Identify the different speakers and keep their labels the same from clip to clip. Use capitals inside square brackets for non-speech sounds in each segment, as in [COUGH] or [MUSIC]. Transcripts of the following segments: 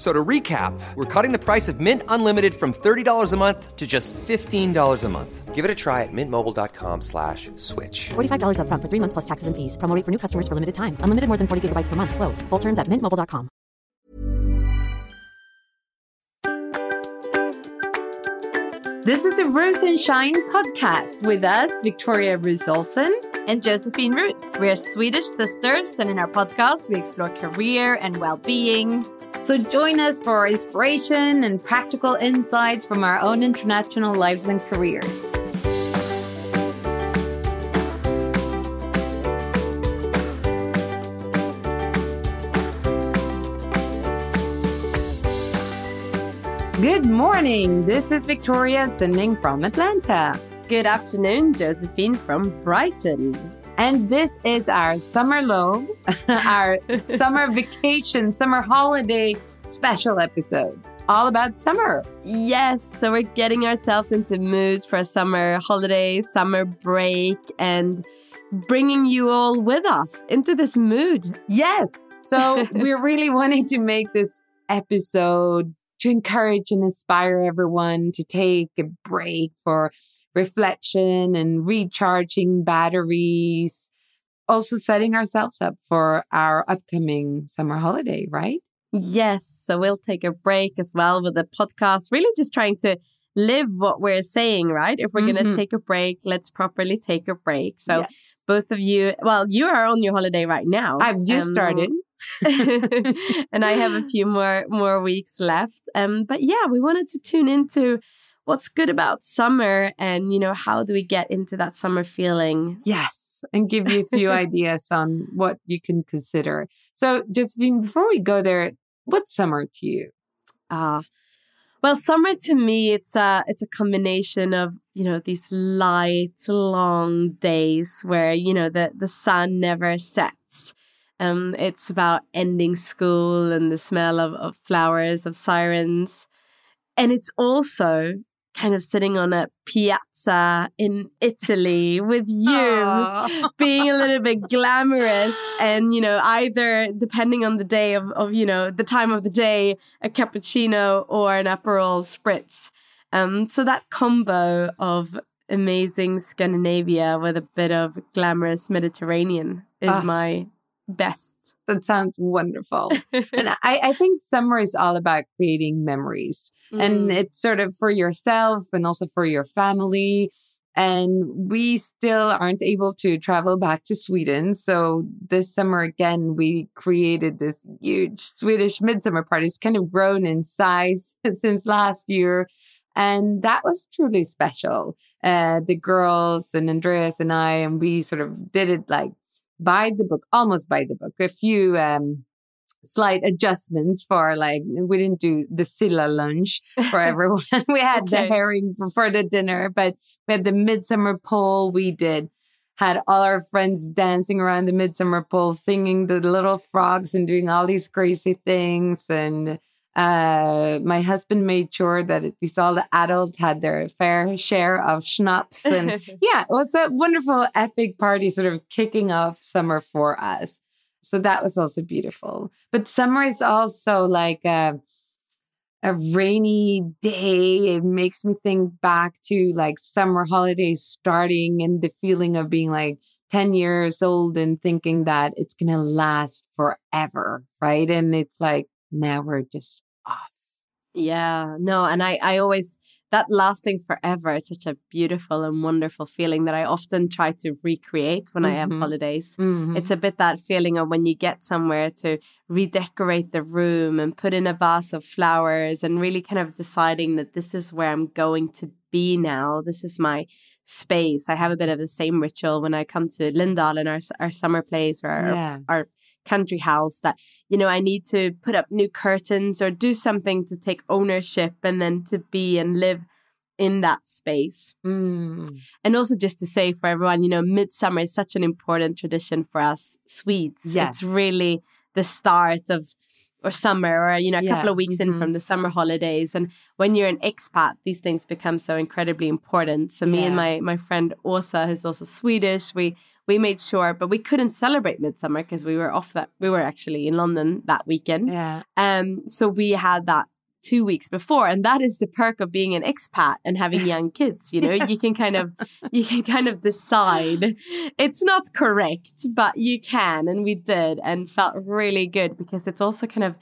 Speaker 1: So to recap, we're cutting the price of Mint Unlimited from $30 a month to just $15 a month.
Speaker 2: Give it a try at mintmobile.com slash switch.
Speaker 3: $45 up front for three months plus taxes and fees. Promo rate for new customers for limited time. Unlimited more than 40 gigabytes per month. Slows. Full terms at mintmobile.com.
Speaker 4: This is the Rose and Shine podcast with us, Victoria Rusolsen.
Speaker 5: and Josephine Roos. We are Swedish sisters, and in our podcast, we explore career and well being.
Speaker 4: So join us for inspiration and practical insights from our own international lives and careers. Good morning. This is Victoria sending from Atlanta.
Speaker 5: Good afternoon, Josephine from Brighton.
Speaker 4: And this is our summer low, [LAUGHS] our summer [LAUGHS] vacation, summer holiday special episode, all about summer.
Speaker 5: Yes, so we're getting ourselves into moods for a summer holiday, summer break, and bringing you all with us into this mood.
Speaker 4: Yes. So [LAUGHS] we're really wanting to make this episode to encourage and inspire everyone to take a break for reflection and recharging batteries. Also, setting ourselves up for our upcoming summer holiday, right?
Speaker 5: Yes, so we'll take a break as well with the podcast, really just trying to live what we're saying, right? If we're going to take a break, let's properly take a break. So,
Speaker 4: Yes.
Speaker 5: both of you, well, you are on your holiday right now.
Speaker 4: I've just
Speaker 5: Um,
Speaker 4: started. [LAUGHS]
Speaker 5: and I have a few more more weeks left. Um, but yeah, we wanted to tune into what's good about summer, and you know, how do we get into that summer feeling?
Speaker 4: Yes, and give you a few [LAUGHS] ideas on what you can consider. So, Josephine, before we go there, what's summer to you?
Speaker 5: Ah, well, summer to me, it's a it's a combination of you know these light, long days where you know the the sun never sets. Um, it's about ending school and the smell of, of flowers, of sirens, and it's also kind of sitting on a piazza in Italy with you being a little bit [LAUGHS] glamorous and you know either depending on the day of, of you know the time of the day a cappuccino or an aperol spritz um so that combo of amazing scandinavia with a bit of glamorous mediterranean is
Speaker 4: Ah.
Speaker 5: my best [LAUGHS]
Speaker 4: That sounds wonderful. and [LAUGHS] I, I think summer is all about creating memories. and
Speaker 5: Mm.
Speaker 4: it's sort of for yourself and also for your family. And we still aren't able to travel back to Sweden. So this summer, again, we created this huge Swedish midsummer party. It's kind of grown in size [LAUGHS] since last year. And that was truly special. Uh, the girls and Andreas and I, and we sort of did it like by the book, almost by the book. A few um, slight adjustments for like we didn't do the silla lunch for [LAUGHS] everyone. [LAUGHS] we had the herring for, for the dinner, but we had the midsummer pole. We did had all our friends dancing around the midsummer pole, singing the little frogs and doing all these crazy things. And uh, my husband made sure that at least all the adults had their fair share of schnapps and [LAUGHS] yeah, it was a wonderful, epic party, sort of kicking off summer for us. So that was also beautiful. But summer is also like a, a rainy day. It makes me think back to like summer holidays starting and the feeling of being like 10 years old and thinking that it's going to last forever. Right. And it's like, now we're just off.
Speaker 5: Yeah, no, and I I always that lasting forever. It's such a beautiful and wonderful feeling that I often try to recreate when I have
Speaker 4: Mhm.
Speaker 5: holidays.
Speaker 4: Mhm.
Speaker 5: It's a bit that feeling of when you get somewhere to redecorate the room and put in a vase of flowers and really kind of deciding that this is where I'm going to be now. This is my space. I have a bit of the same ritual when I come to Lindalen, our, our summer place or our,
Speaker 4: yeah.
Speaker 5: our country house that, you know, I need to put up new curtains or do something to take ownership and then to be and live in that space.
Speaker 4: Mm.
Speaker 5: And also just to say for everyone, you know, midsummer is such an important tradition for us Swedes.
Speaker 4: Yeah.
Speaker 5: It's really the start of or summer or you know a
Speaker 4: Yeah,
Speaker 5: couple of weeks in
Speaker 4: mhm.
Speaker 5: from the summer holidays and when you're an expat these things become so incredibly important so me and my my friend Åsa who's also Swedish we we made sure but we couldn't celebrate midsummer because we were off that we were actually in London that weekend
Speaker 4: Yeah.
Speaker 5: um, so we had that two weeks before, and that is the perk of being an expat and having young [LAUGHS] kids. You know, you can kind of you can kind of decide. It's not correct, but you can, and we did, and felt really good because it's also kind of.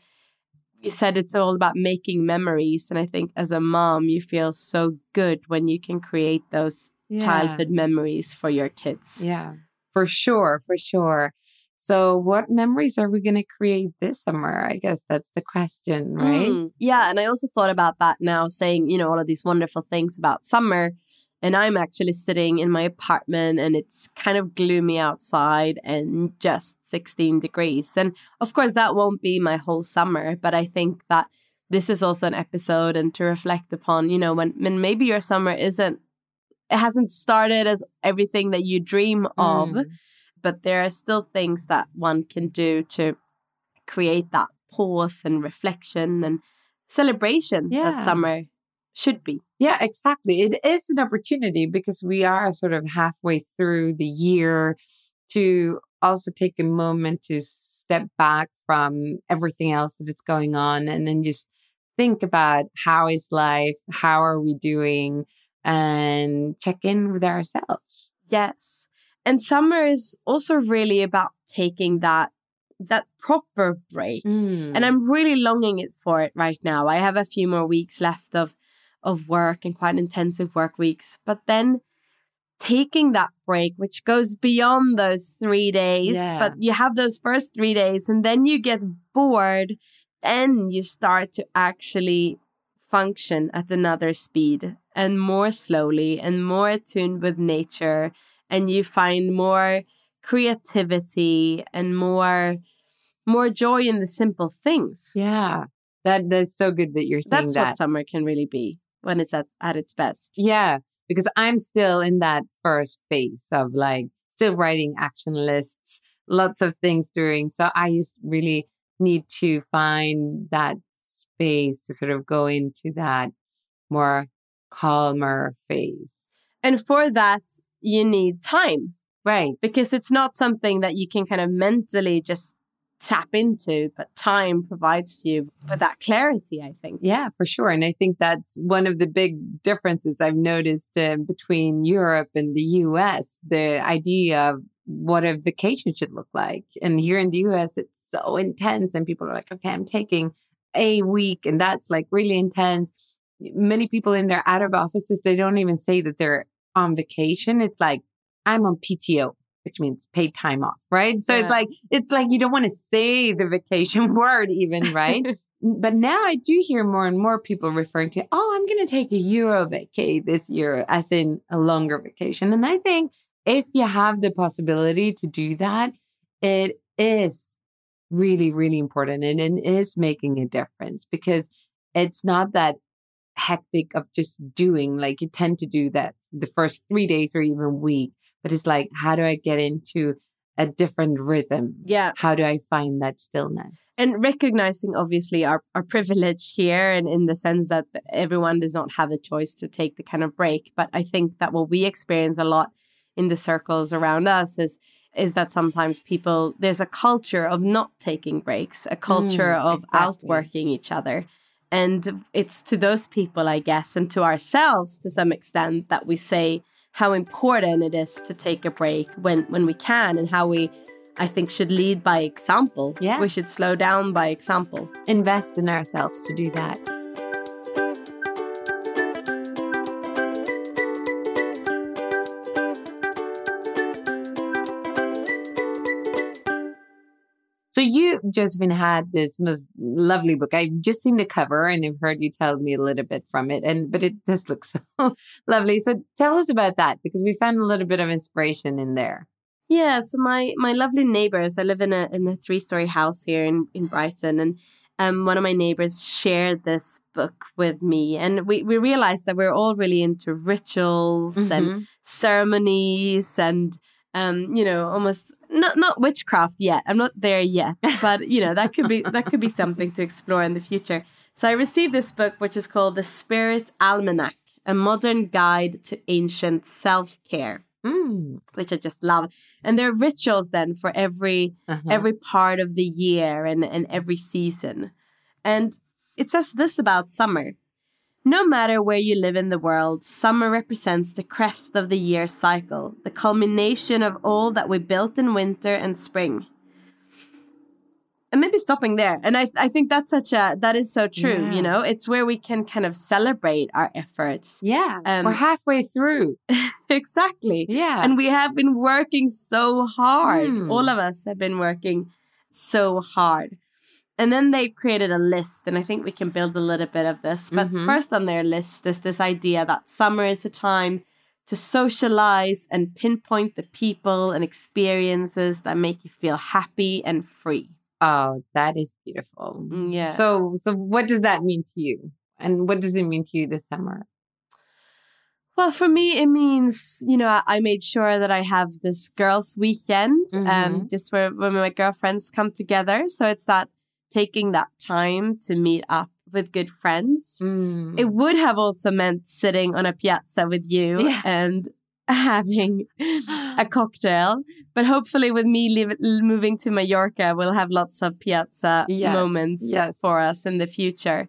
Speaker 5: You said it's all about making memories, and I think as a mom, you feel so good when you can create those
Speaker 4: Yeah.
Speaker 5: childhood memories for your kids.
Speaker 4: Yeah, for sure, for sure. So, what memories are we going to create this summer? I guess that's the question, right?
Speaker 5: Mm, yeah, and I also thought about that now, saying, you know, all of these wonderful things about summer. And I'm actually sitting in my apartment and it's kind of gloomy outside and just 16 degrees. And of course, that won't be my whole summer, but I think that this is also an episode and to reflect upon, you know, when, when maybe your summer isn't, it hasn't started as everything that you dream of
Speaker 4: Mm.
Speaker 5: but there are still things that one can do to create that pause and reflection and celebration
Speaker 4: Yeah.
Speaker 5: that summer should be.
Speaker 4: Yeah, exactly. It is an opportunity because we are sort of halfway through the year to also take a moment to step back from everything else that is going on and then just think about how is life, how are we doing, and check in with ourselves.
Speaker 5: Yes. And summer is also really about taking that that proper break.
Speaker 4: Mm.
Speaker 5: And I'm really longing it for it right now. I have a few more weeks left of of work and quite intensive work weeks. But then taking that break, which goes beyond those three days,
Speaker 4: Yeah.
Speaker 5: but you have those first three days and then you get bored, then you start to actually function at another speed and more slowly and more attuned with nature. And you find more creativity and more more joy in the simple things.
Speaker 4: Yeah. That that's so good that you're saying
Speaker 5: That's
Speaker 4: that.
Speaker 5: what summer can really be when it's at, at its best.
Speaker 4: Yeah, because I'm still in that first phase of like still writing action lists, lots of things doing. So I just really need to find that space to sort of go into that more calmer phase.
Speaker 5: And for that, you need time
Speaker 4: Right.
Speaker 5: because it's not something that you can kind of mentally just tap into, but time provides you with that clarity, I think.
Speaker 4: Yeah, for sure. And I think that's one of the big differences I've noticed uh, between Europe and the US the idea of what a vacation should look like. And here in the US, it's so intense, and people are like, okay, I'm taking a week, and that's like really intense. Many people in their out of offices, they don't even say that they're on vacation. It's like, I'm on PTO. Which means paid time off, right? So it's like it's like you don't want to say the vacation [LAUGHS] word, even, right? [LAUGHS] but now I do hear more and more people referring to, oh, I'm going to take a Euro vacay this year, as in a longer vacation. And I think if you have the possibility to do that, it is really, really important and it is making a difference because it's not that hectic of just doing like you tend to do that the first three days or even week. But it's like, how do I get into a different rhythm?
Speaker 5: Yeah.
Speaker 4: How do I find that stillness?
Speaker 5: And recognizing obviously our, our privilege here and in the sense that everyone does not have a choice to take the kind of break. But I think that what we experience a lot in the circles around us is is that sometimes people there's a culture of not taking breaks, a culture
Speaker 4: Mm,
Speaker 5: of
Speaker 4: exactly.
Speaker 5: outworking each other. And it's to those people, I guess, and to ourselves to some extent that we say how important it is to take a break when when we can and how we I think should lead by example.
Speaker 4: Yeah.
Speaker 5: We should slow down by example.
Speaker 4: invest in ourselves to do that. Josephine, had this most lovely book. I've just seen the cover and I've heard you tell me a little bit from it, and but it just looks [LAUGHS] so lovely. So tell us about that because we found a little bit of inspiration in there.
Speaker 5: Yeah, so my my lovely neighbors, I live in a in a three story house here in in Brighton, and um, one of my neighbors shared this book with me, and we we realized that we're all really into rituals
Speaker 4: Mm-hmm.
Speaker 5: and ceremonies and um, you know, almost not not witchcraft yet. I'm not there yet, but you know that could be that could be something to explore in the future. So I received this book, which is called The Spirit Almanac: A Modern Guide to Ancient Self Care
Speaker 4: Mm.
Speaker 5: which I just love. And there are rituals then for every
Speaker 4: Uh-huh.
Speaker 5: every part of the year and, and every season. And it says this about summer. No matter where you live in the world, summer represents the crest of the year cycle, the culmination of all that we built in winter and spring. And maybe stopping there. And I, I think that's such a that is so true,
Speaker 4: Yeah.
Speaker 5: you know? It's where we can kind of celebrate our efforts.
Speaker 4: yeah,
Speaker 5: Um,
Speaker 4: we're halfway through. [LAUGHS]
Speaker 5: exactly.
Speaker 4: Yeah,
Speaker 5: And we have been working so hard.
Speaker 4: Mm.
Speaker 5: All of us have been working so hard. And then they created a list, and I think we can build a little bit of this. But
Speaker 4: Mhm.
Speaker 5: first on their list is this idea that summer is a time to socialize and pinpoint the people and experiences that make you feel happy and free.
Speaker 4: oh, that is beautiful.
Speaker 5: Mm, Yeah.
Speaker 4: So, so what does that mean to you? And what does it mean to you this summer?
Speaker 5: Well, for me, it means you know I- made sure that I have this girls' weekend, um,
Speaker 4: Mhm.
Speaker 5: just where when my girlfriends come together. So it's that taking that time to meet up with good friends.
Speaker 4: Mm.
Speaker 5: It would have also meant sitting on a piazza with you
Speaker 4: Yes.
Speaker 5: and [LAUGHS] having a [GASPS] cocktail. But hopefully, with me live, moving to Mallorca, we'll have lots of piazza
Speaker 4: Yes,
Speaker 5: moments
Speaker 4: yes.
Speaker 5: for us in the future.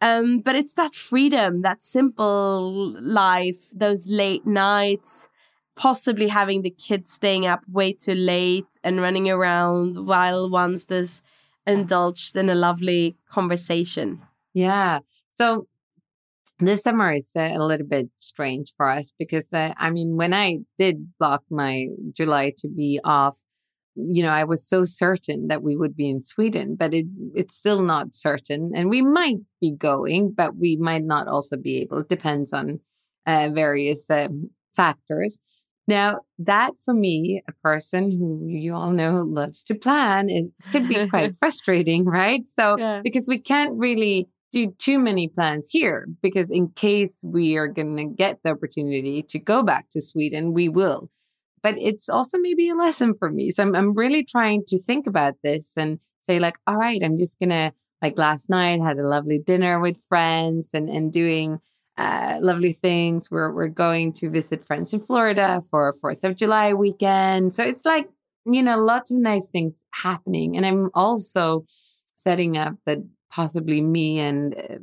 Speaker 5: Um, but it's that freedom, that simple life, those late nights, possibly having the kids staying up way too late and running around while one's this indulged in a lovely conversation.
Speaker 4: Yeah. So this summer is uh, a little bit strange for us because uh, I mean, when I did block my July to be off, you know, I was so certain that we would be in Sweden, but it it's still not certain, and we might be going, but we might not also be able. It depends on uh, various um, factors. Now, that for me, a person who you all know loves to plan, is could be quite [LAUGHS] frustrating, right? So
Speaker 5: Yeah.
Speaker 4: because we can't really do too many plans here because in case we are going to get the opportunity to go back to Sweden, we will. But it's also maybe a lesson for me. So I'm, I'm really trying to think about this and say like, all right, I'm just going to like last night had a lovely dinner with friends and, and doing uh, lovely things. We're, we're going to visit friends in Florida for 4th of July weekend. So it's like, you know, lots of nice things happening. And I'm also setting up that possibly me and uh,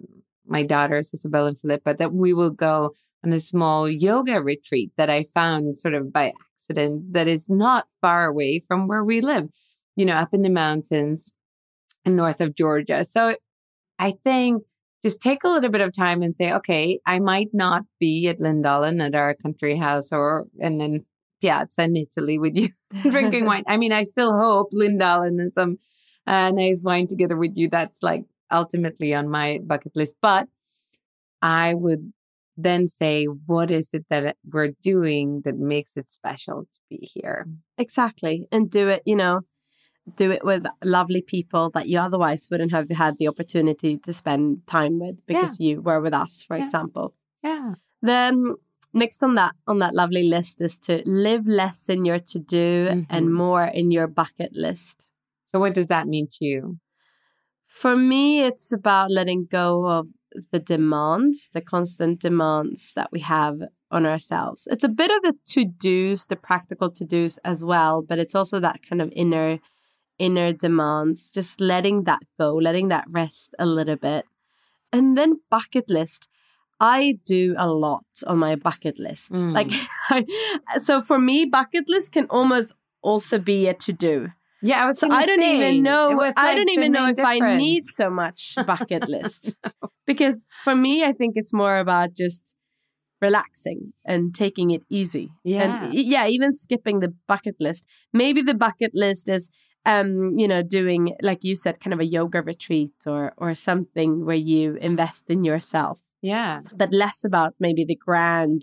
Speaker 4: my daughters, Isabel and Philippa, that we will go on a small yoga retreat that I found sort of by accident that is not far away from where we live, you know, up in the mountains north of Georgia. So I think just take a little bit of time and say, okay, I might not be at Lindalen at our country house or and then Piazza in Italy with you [LAUGHS] [LAUGHS] drinking wine. I mean, I still hope Lindalen and some uh, nice wine together with you. That's like ultimately on my bucket list. But I would then say, what is it that we're doing that makes it special to be here?
Speaker 5: Exactly. And do it, you know, do it with lovely people that you otherwise wouldn't have had the opportunity to spend time with because you were with us, for
Speaker 4: Yeah.
Speaker 5: example.
Speaker 4: Yeah.
Speaker 5: Then next on that on that lovely list is to live less in your to do and
Speaker 4: Mhm.
Speaker 5: more in your bucket list.
Speaker 4: So, what does that mean to you?
Speaker 5: For me, it's about letting go of the demands, the constant demands that we have on ourselves. It's a bit of the to dos, the practical to dos as well, but it's also that kind of inner inner demands, just letting that go, letting that rest a little bit. And then bucket list. I do a lot on my bucket list.
Speaker 4: Mm.
Speaker 5: Like [LAUGHS] I, so for me, bucket list can almost also be a to do.
Speaker 4: Yeah, I was.
Speaker 5: So I don't
Speaker 4: say,
Speaker 5: even know.
Speaker 4: was
Speaker 5: I don't even know if I need so much [LAUGHS] bucket list [LAUGHS] because for me, I think it's more about just relaxing and taking it easy.
Speaker 4: Yeah.
Speaker 5: and yeah, even skipping the bucket list. Maybe the bucket list is um, you know, doing like you said, kind of a yoga retreat or or something where you invest in yourself,
Speaker 4: Yeah.
Speaker 5: but less about maybe the grand,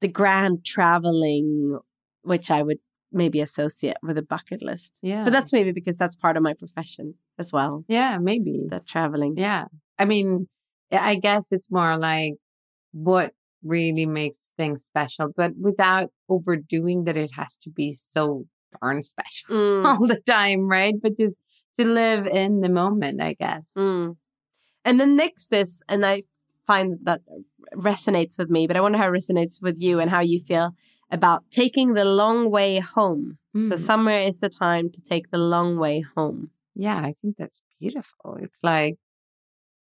Speaker 5: the grand traveling, which I would maybe associate with a bucket list.
Speaker 4: Yeah.
Speaker 5: But that's maybe because that's part of my profession as well.
Speaker 4: yeah, maybe.
Speaker 5: That traveling.
Speaker 4: Yeah. I mean, I guess it's more like what really makes things special, but without overdoing that it has to be so darn special [LAUGHS]
Speaker 5: Mm.
Speaker 4: all the time, right? But just to live in the moment, I guess.
Speaker 5: Mm. And then next is, and I find that resonates with me, but I wonder how it resonates with you and how you feel about taking the long way home. So
Speaker 4: Mm.
Speaker 5: summer is the time to take the long way home.
Speaker 4: Yeah, I think that's beautiful. It's like,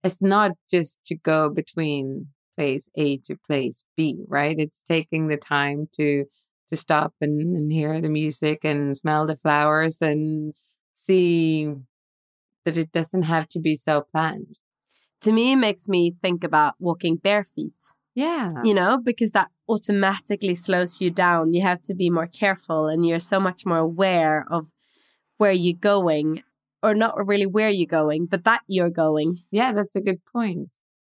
Speaker 4: it's not just to go between place A to place B, right? It's taking the time to to stop and, and hear the music and smell the flowers and see that it doesn't have to be so planned.
Speaker 5: To me, it makes me think about walking bare feet,
Speaker 4: Yeah.
Speaker 5: you know, because that automatically slows you down. You have to be more careful and you're so much more aware of where you're going, or not really where you're going, but that you're going.
Speaker 4: Yeah, that's a good point.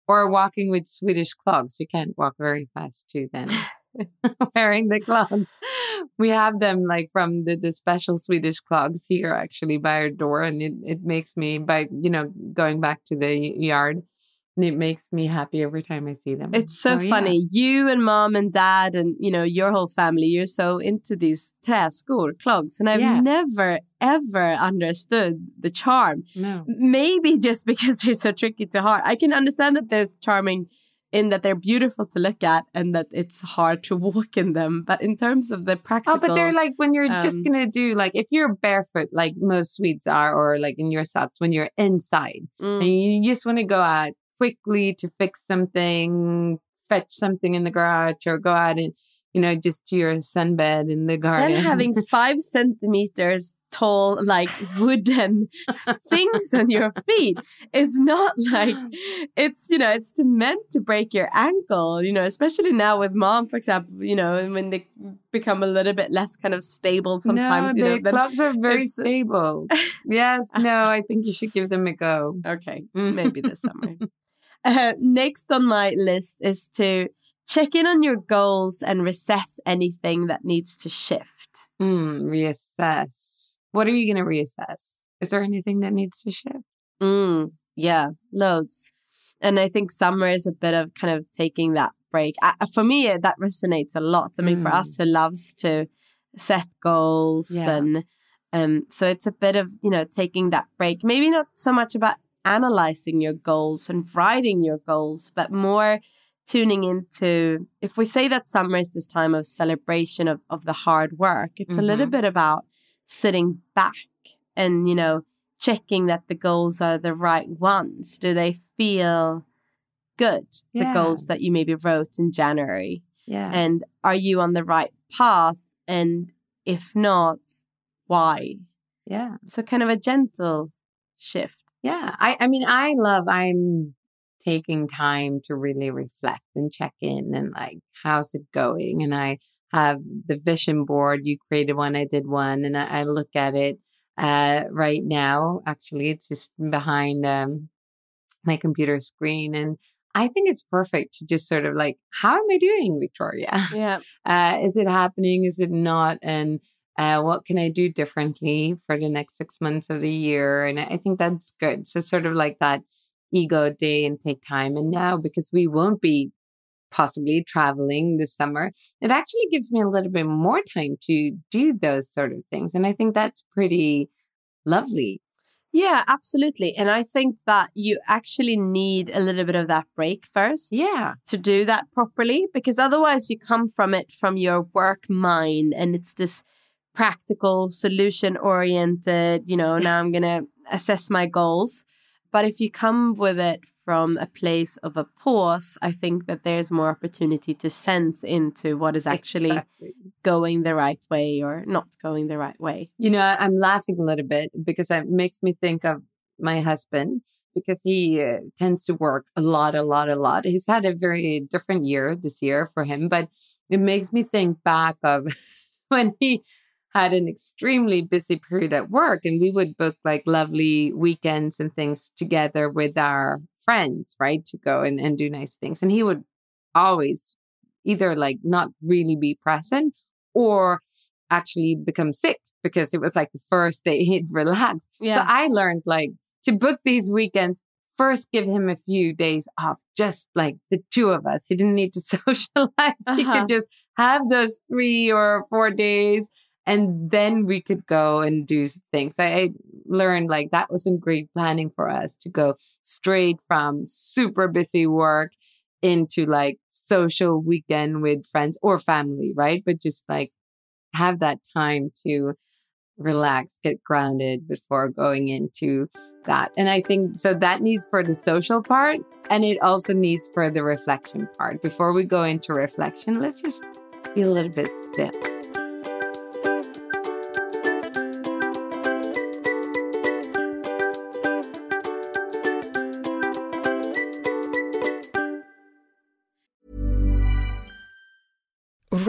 Speaker 4: Or walking with Swedish clogs. You can't walk very fast too then. [LAUGHS] [LAUGHS] Wearing the clogs. We have them like from the, the special Swedish clogs here actually by our door. And it, it makes me by you know, going back to the yard, and it makes me happy every time I see them.
Speaker 5: It's so
Speaker 4: yeah.
Speaker 5: funny. You and mom and dad and you know your whole family, you're so into these träskor, clogs, and I've
Speaker 4: Yeah.
Speaker 5: never ever understood the charm.
Speaker 4: No.
Speaker 5: Maybe just [LAUGHS] because they're so tricky to heart. I can understand that there's charming in that they're beautiful to look at and that it's hard to walk in them. But in terms of the practical,
Speaker 4: Oh, but they're like when you're just
Speaker 5: um,
Speaker 4: gonna do like if you're barefoot, like most Swedes are, or like in your socks when you're inside.
Speaker 5: Mm.
Speaker 4: and you just want to go out quickly to fix something, fetch something in the garage, or go out and you know just to your sunbed in the garden.
Speaker 5: then having [LAUGHS] five centimeters tall, like wooden [LAUGHS] things on your feet is not like [LAUGHS] it's you know it's meant to break your ankle. You know, especially now with mom, for example. You know, and when they become a little bit less kind of stable sometimes.
Speaker 4: no,
Speaker 5: you know,
Speaker 4: the
Speaker 5: then-
Speaker 4: clogs are very stable. [LAUGHS] yes, no, I think you should give them a go.
Speaker 5: Okay,
Speaker 4: Mm.
Speaker 5: maybe this summer. Uh, next on my list is to check in on your goals and reassess anything that needs to shift.
Speaker 4: Mm, reassess. What are you going to reassess? Is there anything that needs to shift?
Speaker 5: Mm, yeah, loads. And I think summer is a bit of kind of taking that break. Uh, for me, uh, that resonates a lot. I mean, for
Speaker 4: Mm.
Speaker 5: us who loves to set goals
Speaker 4: Yeah.
Speaker 5: and um, so it's a bit of you know taking that break. Maybe not so much about analyzing your goals and writing your goals, but more tuning into if we say that summer is this time of celebration of, of the hard work it's a little
Speaker 4: Mhm.
Speaker 5: bit about sitting back and you know checking that the goals are the right ones do they feel good the goals that you maybe wrote in january
Speaker 4: Yeah.
Speaker 5: and are you on the right path and if not why
Speaker 4: yeah.
Speaker 5: so kind of a gentle shift
Speaker 4: Yeah. I, I mean, I love, I'm taking time to really reflect and check in and like, how's it going? And I have the vision board. You created one, I did one, and I, I look at it uh, right now. Actually, it's just behind um, my computer screen. And I think it's perfect to just sort of like, how am I doing, Victoria? [LAUGHS]
Speaker 5: yeah
Speaker 4: uh, is it happening is it not and uh, what can i do differently for the next six months of the year and i think that's good so sort of like that ego day and take time and now because we won't be possibly traveling this summer it actually gives me a little bit more time to do those sort of things and i think that's pretty lovely
Speaker 5: Yeah, absolutely. And I think that you actually need a little bit of that break first
Speaker 4: yeah
Speaker 5: to do that properly, because otherwise you come from it from your work mind and it's this practical, solution oriented, you know, now I'm going to assess my goals. But if you come with it from a place of a pause, I think that there's more opportunity to sense into what is actually
Speaker 4: Exactly.
Speaker 5: going the right way or not going the right way.
Speaker 4: You know, I'm laughing a little bit because it makes me think of my husband because he uh, tends to work a lot, a lot, a lot. He's had a very different year this year for him, but it makes me think back of [LAUGHS] when he had an extremely busy period at work and we would book like lovely weekends and things together with our friends, right? To go and, and do nice things. And he would always either like not really be present or actually become sick because it was like the first day [LAUGHS] he'd relaxed.
Speaker 5: Yeah.
Speaker 4: So I learned like to book these weekends, first give him a few days off, just like the two of us. He didn't need to [LAUGHS] socialize. He
Speaker 5: Uh-huh.
Speaker 4: could just have those three or four days and then we could go and do things. I, I learned like that wasn't great planning for us to go straight from super busy work into like social weekend with friends or family, right? But just like have that time to relax, get grounded before going into that. And I think so that needs for the social part and it also needs for the reflection part. Before we go into reflection, let's just be a little bit still.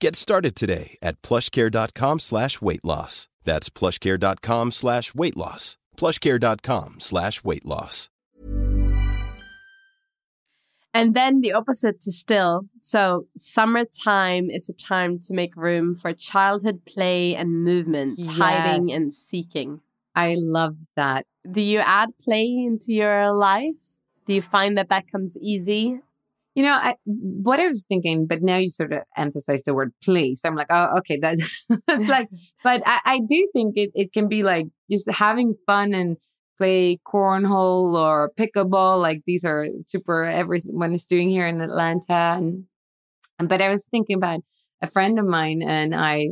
Speaker 6: Get started today at plushcare.com slash weight loss. That's plushcare.com slash weight loss. plushcare.com slash weight loss.
Speaker 5: And then the opposite to still. So summertime is a time to make room for childhood play and movement, hiding and seeking.
Speaker 4: I love that.
Speaker 5: Do you add play into your life? Do you find that that comes easy?
Speaker 4: You know, I, what I was thinking, but now you sort of emphasize the word play. So I'm like, oh, okay, that's [LAUGHS] like, [LAUGHS] but I, I do think it, it can be like just having fun and play cornhole or pickleball. Like these are super everything when it's doing here in Atlanta. And, and but I was thinking about a friend of mine and I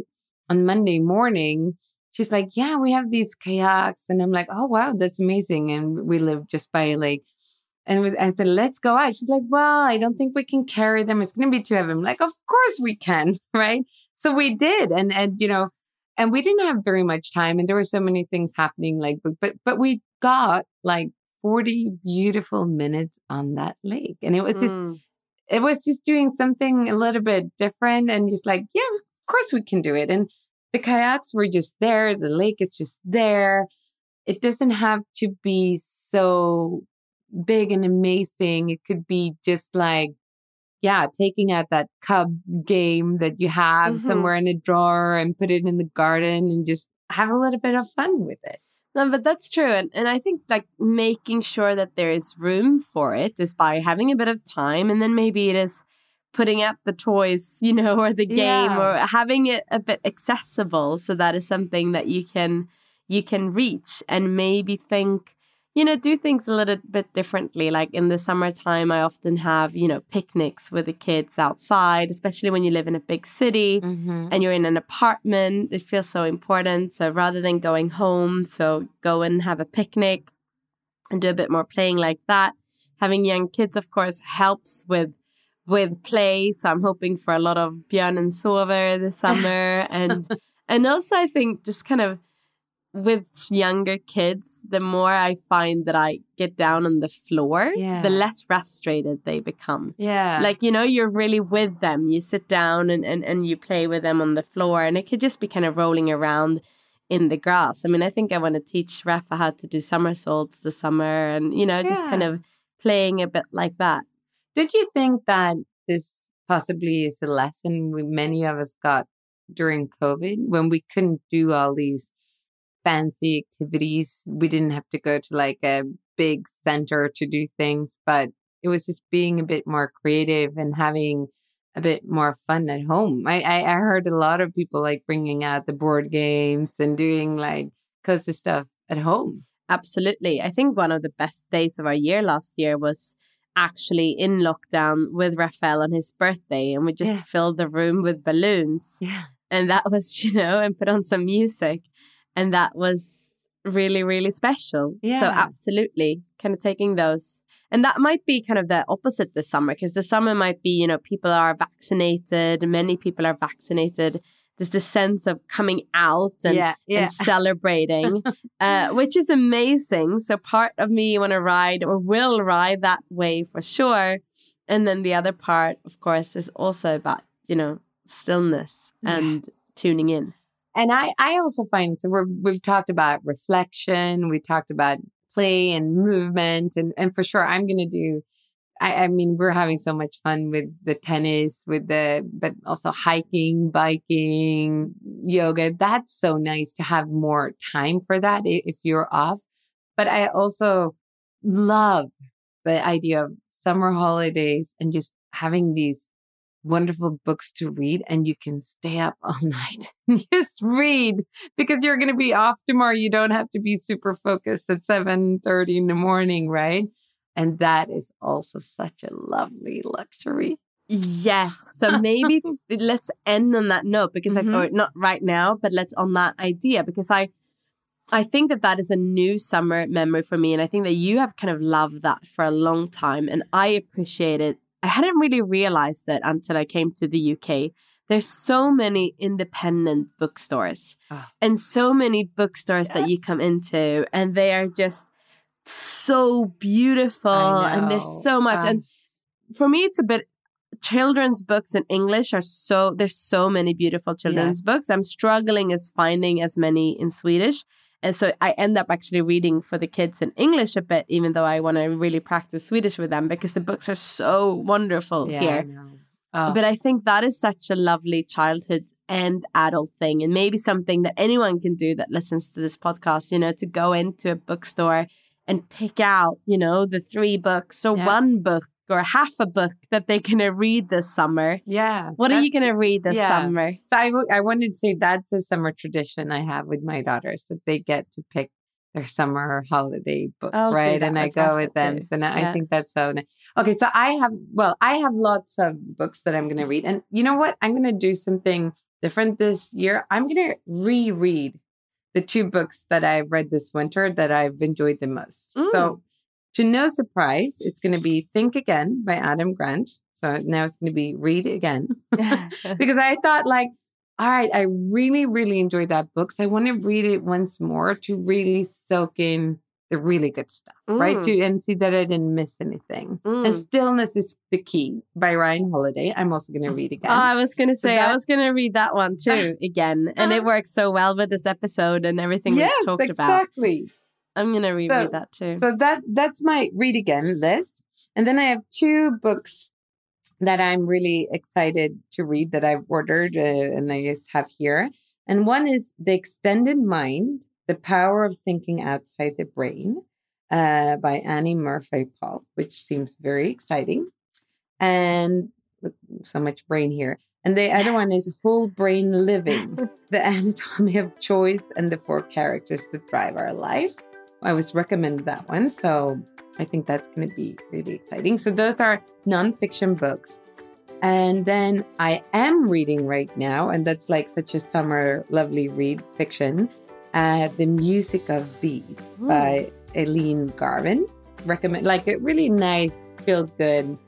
Speaker 4: on Monday morning, she's like, yeah, we have these kayaks. And I'm like, oh, wow, that's amazing. And we live just by a lake. And it was, I said, let's go out. She's like, well, I don't think we can carry them. It's going to be two of them. Like, of course we can. [LAUGHS] Right. So we did. And, and, you know, and we didn't have very much time and there were so many things happening. Like, but, but, but we got like 40 beautiful minutes on that lake. And it was just,
Speaker 5: Mm.
Speaker 4: it was just doing something a little bit different and just like, yeah, of course we can do it. And the kayaks were just there. The lake is just there. It doesn't have to be so big and amazing. It could be just like, yeah, taking out that kubb game that you have
Speaker 5: Mhm.
Speaker 4: somewhere in a drawer and put it in the garden and just have a little bit of fun with it.
Speaker 5: No, but that's true. And, and I think like making sure that there is room for it is by having a bit of time. And then maybe it is putting up the toys, you know, [LAUGHS] or the game
Speaker 4: Yeah.
Speaker 5: or having it a bit accessible. So that is something that you can you can reach and maybe think, you know, do things a little bit differently. Like in the summertime, I often have, you know, picnics with the kids outside, especially when you live in a big city
Speaker 4: Mm-hmm.
Speaker 5: and you're in an apartment, it feels so important. So rather than going home, so go and have a picnic and do a bit more playing like that. Having young kids, of course, helps with with play. So I'm hoping for a lot of Björn and Sover this [LAUGHS] summer, and and also I think just kind of with younger kids, the more I find that I get down on the floor,
Speaker 4: Yeah.
Speaker 5: the less frustrated they become.
Speaker 4: Yeah.
Speaker 5: Like, you know, you're really with them. You sit down and, and, and you play with them on the floor, and it could just be kind of rolling around in the grass. I mean, I think I want to teach Rafa how to do somersaults this summer and, you know, just kind of playing a bit like that.
Speaker 4: Don't you think that this possibly is a lesson we, many of us got during COVID when we couldn't do all these fancy activities? We didn't have to go to like a big center to do things, but it was just being a bit more creative and having a bit more fun at home. I, I, I heard a lot of people like bringing out the board games and doing like cozy stuff at home.
Speaker 5: Absolutely. I think one of the best days of our year last year was actually in lockdown with Raphael on his birthday, and we just
Speaker 4: Yeah.
Speaker 5: filled the room with balloons.
Speaker 4: Yeah.
Speaker 5: And that was, [LAUGHS] you know, and put on some music. And that was really, really special.
Speaker 4: yeah.
Speaker 5: So, absolutely, kind of taking those. And that might be kind of the opposite this summer, because the summer might be, you know, people are vaccinated, many people are vaccinated. There's this sense of coming out and
Speaker 4: yeah. Yeah.
Speaker 5: and celebrating, [LAUGHS] uh, which is amazing. So part of me want to ride or will ride that way for sure. And then the other part, of course, is also about, you know, stillness and
Speaker 4: Yes.
Speaker 5: tuning in.
Speaker 4: And I, I also find so we're, we've talked about reflection, we talked about play and movement, and and for sure I'm gonna do. I, I mean, we're having so much fun with the tennis, with the but also hiking, biking, yoga. That's so nice to have more time for that if you're off. But I also love the idea of summer holidays and just having these wonderful books to read and you can stay up all [LAUGHS] night and just read because you're going to be off tomorrow you don't have to be super focused at 7:30 in the morning right and that is also such a lovely luxury
Speaker 5: Yes. So [LAUGHS] maybe let's end on that note because I, mm-hmm. or not right now, but let's on that idea because I, I think that that is a new summer memory for me, and I think that you have kind of loved that for a long time, and I appreciate it. I hadn't really realized it until I came to the UK. There's so many independent bookstores
Speaker 4: Ah.
Speaker 5: and so many bookstores that you come into, and they are just so beautiful, and there's so much.
Speaker 4: Um,
Speaker 5: and for me, it's a bit children's books in English are so there's so many beautiful children's
Speaker 4: Yes.
Speaker 5: books. I'm struggling as finding as many in Swedish. And so I end up actually reading for the kids in English a bit, even though I want to really practice Swedish with them because the books are so wonderful
Speaker 4: yeah
Speaker 5: here.
Speaker 4: know. Oh,
Speaker 5: But I think that is such a lovely childhood and adult thing, and maybe something that anyone can do that listens to this podcast, you know, to go into a bookstore and pick out, you know, the three books or
Speaker 4: Yeah.
Speaker 5: one book or half a book that they're going to read this summer.
Speaker 4: yeah
Speaker 5: What are you going to read this
Speaker 4: yeah.
Speaker 5: summer?
Speaker 4: so I, w- I wanted to say that's a summer tradition I have with my daughters that they get to pick their summer holiday book,
Speaker 5: I'll
Speaker 4: right? And I go with them.
Speaker 5: too.
Speaker 4: So now I think that's so nice. Okay, so I have, well, I have lots of books that I'm going to read. And you know what? I'm going to do something different this year. I'm going to reread the two books that I've read this winter that I've enjoyed the most.
Speaker 5: Mm.
Speaker 4: So, to no surprise, it's going to be Think Again by Adam Grant. So now it's going to be Read Again [LAUGHS] [LAUGHS] because I thought like, all right, I really, really enjoyed that book. So I want to read it once more to really soak in the really good stuff, right?
Speaker 5: Mm.
Speaker 4: To and see that I didn't miss anything. And
Speaker 5: Mm.
Speaker 4: Stillness is the key by Ryan Holiday. I'm also going to read again.
Speaker 5: Oh, I was going to say, I was going to read that one too [LAUGHS] again. And it works so well with this episode and everything
Speaker 4: yes,
Speaker 5: we talked about.
Speaker 4: exactly.
Speaker 5: I'm going to reread that too.
Speaker 4: So that that's my read again list. And then I have two books that I'm really excited to read that I've ordered uh, and I just have here. And one is The Extended Mind, The Power of Thinking Outside the Brain uh, by Annie Murphy Paul, which seems very exciting. And so much brain here. And the other one is Whole Brain Living, [LAUGHS] The Anatomy of Choice and the Four Characters that Drive Our Life. I was recommended that one. So I think that's going to be really exciting. So those are nonfiction books. And then I am reading right now, and that's like such a summer lovely read fiction, uh, The Music of Bees
Speaker 5: Ooh.
Speaker 4: by Eileen Garvin. Recommend like a really nice, feel good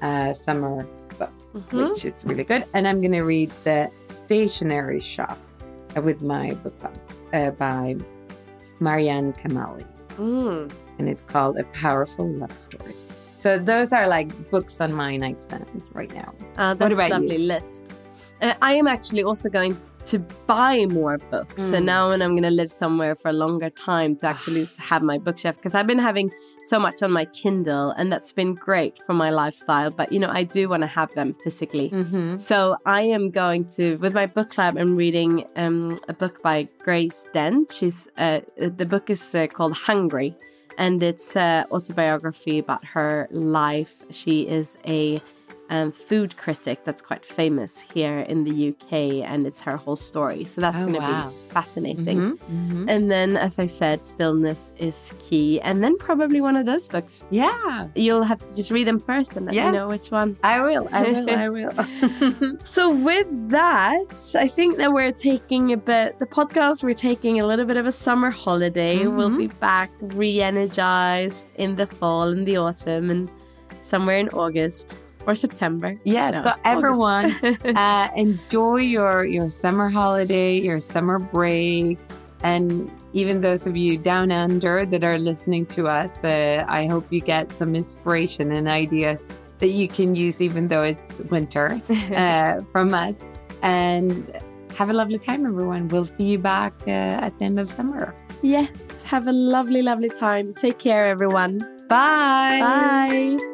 Speaker 4: uh, summer book,
Speaker 5: Mhm.
Speaker 4: which is really good. And I'm going to read The Stationery Shop with my book club uh, by Marjan Kamali.
Speaker 5: Mm.
Speaker 4: And it's called A Powerful Love Story. So those are like books on my nightstand right now.
Speaker 5: Uh, that's
Speaker 4: about
Speaker 5: a lovely
Speaker 4: you?
Speaker 5: list. Uh, I am actually also going to buy more books. So
Speaker 4: Mm.
Speaker 5: now when I'm going to live somewhere for a longer time to actually [SIGHS] have my bookshelf because I've been having so much on my Kindle and that's been great for my lifestyle. But you know, I do want to have them physically.
Speaker 4: Mm-hmm.
Speaker 5: So I am going to, with my book club, I'm reading um, a book by Grace Dent. She's uh, the book is uh, called Hungry, and it's uh, autobiography about her life. She is a um, food critic that's quite famous here in the UK, and it's her whole story. So that's
Speaker 4: Oh,
Speaker 5: going to
Speaker 4: wow.
Speaker 5: be fascinating.
Speaker 4: Mm-hmm.
Speaker 5: And then, as I said, stillness is key, and then probably one of those books.
Speaker 4: Yeah,
Speaker 5: You'll have to just read them first and let
Speaker 4: Yes.
Speaker 5: me know which one.
Speaker 4: I will. I will. I will. [LAUGHS] [LAUGHS]
Speaker 5: So with that, I think that we're taking a bit the podcast. We're taking a little bit of a summer holiday. We'll
Speaker 4: Mhm.
Speaker 5: be back re-energized in the fall and the autumn, and somewhere in August or September.
Speaker 4: yeah.
Speaker 5: No,
Speaker 4: so everyone, [LAUGHS] uh, enjoy your your summer holiday, your summer break, and even those of you down under that are listening to us, uh, I hope you get some inspiration and ideas that you can use, even though it's winter, [LAUGHS] uh, from us. And have a lovely time, everyone. We'll see you back uh, at the end of summer.
Speaker 5: yes, have a lovely, lovely time. Take care, everyone.
Speaker 4: Bye.
Speaker 5: Bye.